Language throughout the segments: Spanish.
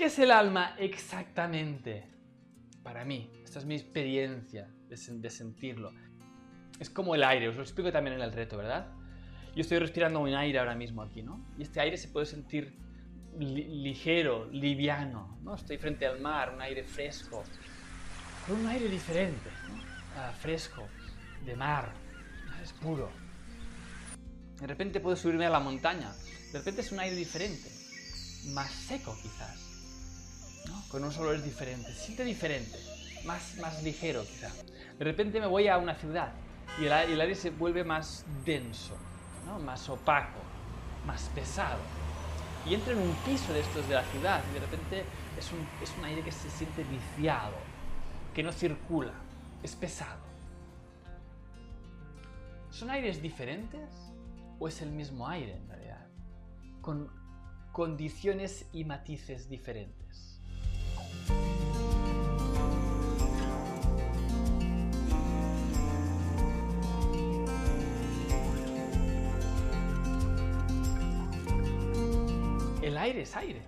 ¿Qué es el alma exactamente? Para mí, esta es mi experiencia de, sentirlo. Es como el aire, os lo explico también en el reto, ¿verdad? Yo estoy respirando un aire ahora mismo aquí, ¿no? Y este aire se puede sentir ligero, liviano, ¿no? Estoy frente al mar, un aire fresco, pero un aire diferente, ah, fresco, de mar, es puro. De repente puedo subirme a la montaña, de repente es un aire diferente, más seco quizás con unos olores diferentes, se siente diferente, más, más ligero quizá. De repente me voy a una ciudad y el, aire se vuelve más denso, más opaco, más pesado. Y entro en un piso de estos de la ciudad y de repente es un, es un aire que se siente viciado, que no circula, es pesado. ¿Son aires diferentes o es el mismo aire en realidad? Con condiciones y matices diferentes. El aire es aire.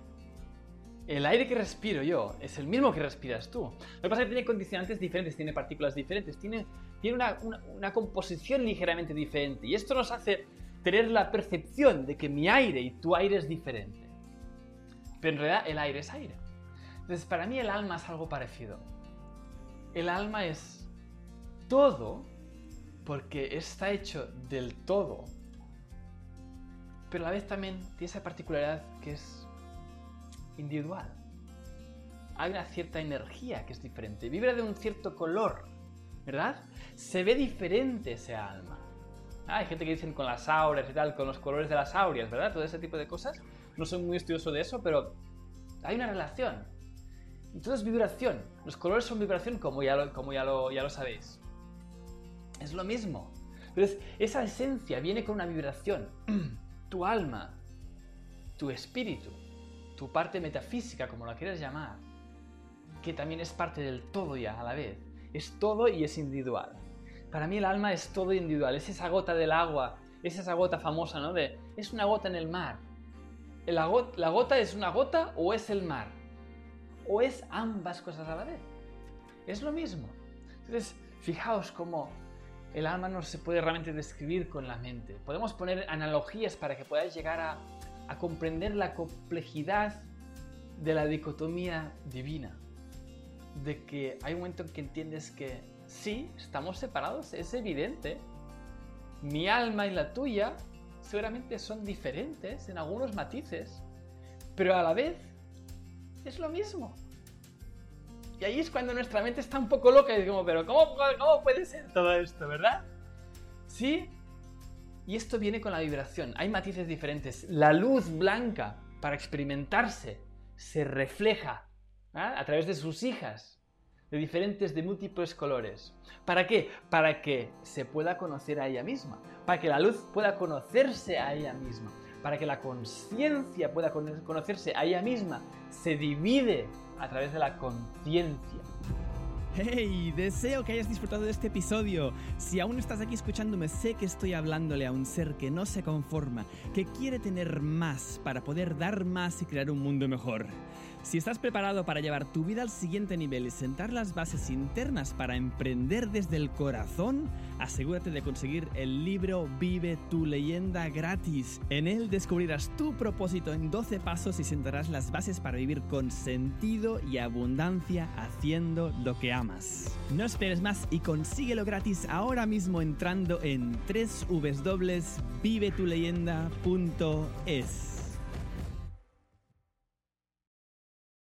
El aire que respiro yo es el mismo que respiras tú. Lo que pasa es que tiene condicionantes diferentes, tiene partículas diferentes, tiene, tiene una, una, composición ligeramente diferente. Y esto nos hace tener la percepción de que mi aire y tu aire es diferente. Pero en realidad el aire es aire. Entonces para mí el alma es algo parecido. El alma es todo porque está hecho del todo pero a la vez también tiene esa particularidad que es individual. Hay una cierta energía que es diferente, vibra de un cierto color, ¿verdad? Se ve diferente ese alma. Ah, hay gente que dicen con las aureas y tal, con los colores de las aureas, ¿verdad? Todo ese tipo de cosas. No soy muy estudioso de eso, pero hay una relación. Entonces vibración. Los colores son vibración como ya lo, como ya lo, ya lo sabéis. Es lo mismo. Pero esa esencia viene con una vibración. tu alma, tu espíritu, tu parte metafísica, como la quieras llamar, que también es parte del todo ya a la vez. Es todo y es individual. Para mí el alma es todo individual, es esa gota del agua, es esa gota famosa, ¿no? De, es una gota en el mar. ¿La, ¿La gota es una gota o es el mar? ¿O es ambas cosas a la vez? Es lo mismo. Entonces, fijaos cómo el alma no se puede realmente describir con la mente. Podemos poner analogías para que podáis llegar a, comprender la complejidad de la dicotomía divina. De que hay un momento en que entiendes que sí, estamos separados, es evidente. Mi alma y la tuya seguramente son diferentes en algunos matices, pero a la vez es lo mismo. Y ahí es cuando nuestra mente está un poco loca y decimos, pero ¿cómo, ¿cómo puede ser todo esto, verdad? ¿Sí? Y esto viene con la vibración. Hay matices diferentes. La luz blanca, para experimentarse, se refleja ¿ah? a través de sus hijas, de diferentes, de múltiples colores. ¿Para qué? Para que se pueda conocer a ella misma. Para que la luz pueda conocerse a ella misma. Para que la conciencia pueda conocerse a ella misma. Se divide a través de la conciencia. ¡Hey! Deseo que hayas disfrutado de este episodio. Si aún estás aquí escuchándome, sé que estoy hablándole a un ser que no se conforma, que quiere tener más para poder dar más y crear un mundo mejor. Si estás preparado para llevar tu vida al siguiente nivel y sentar las bases internas para emprender desde el corazón, asegúrate de conseguir el libro Vive tu leyenda gratis. En él descubrirás tu propósito en 12 pasos y sentarás las bases para vivir con sentido y abundancia haciendo lo que amas. No esperes más y consíguelo gratis ahora mismo entrando en www.vivetuleyenda.es.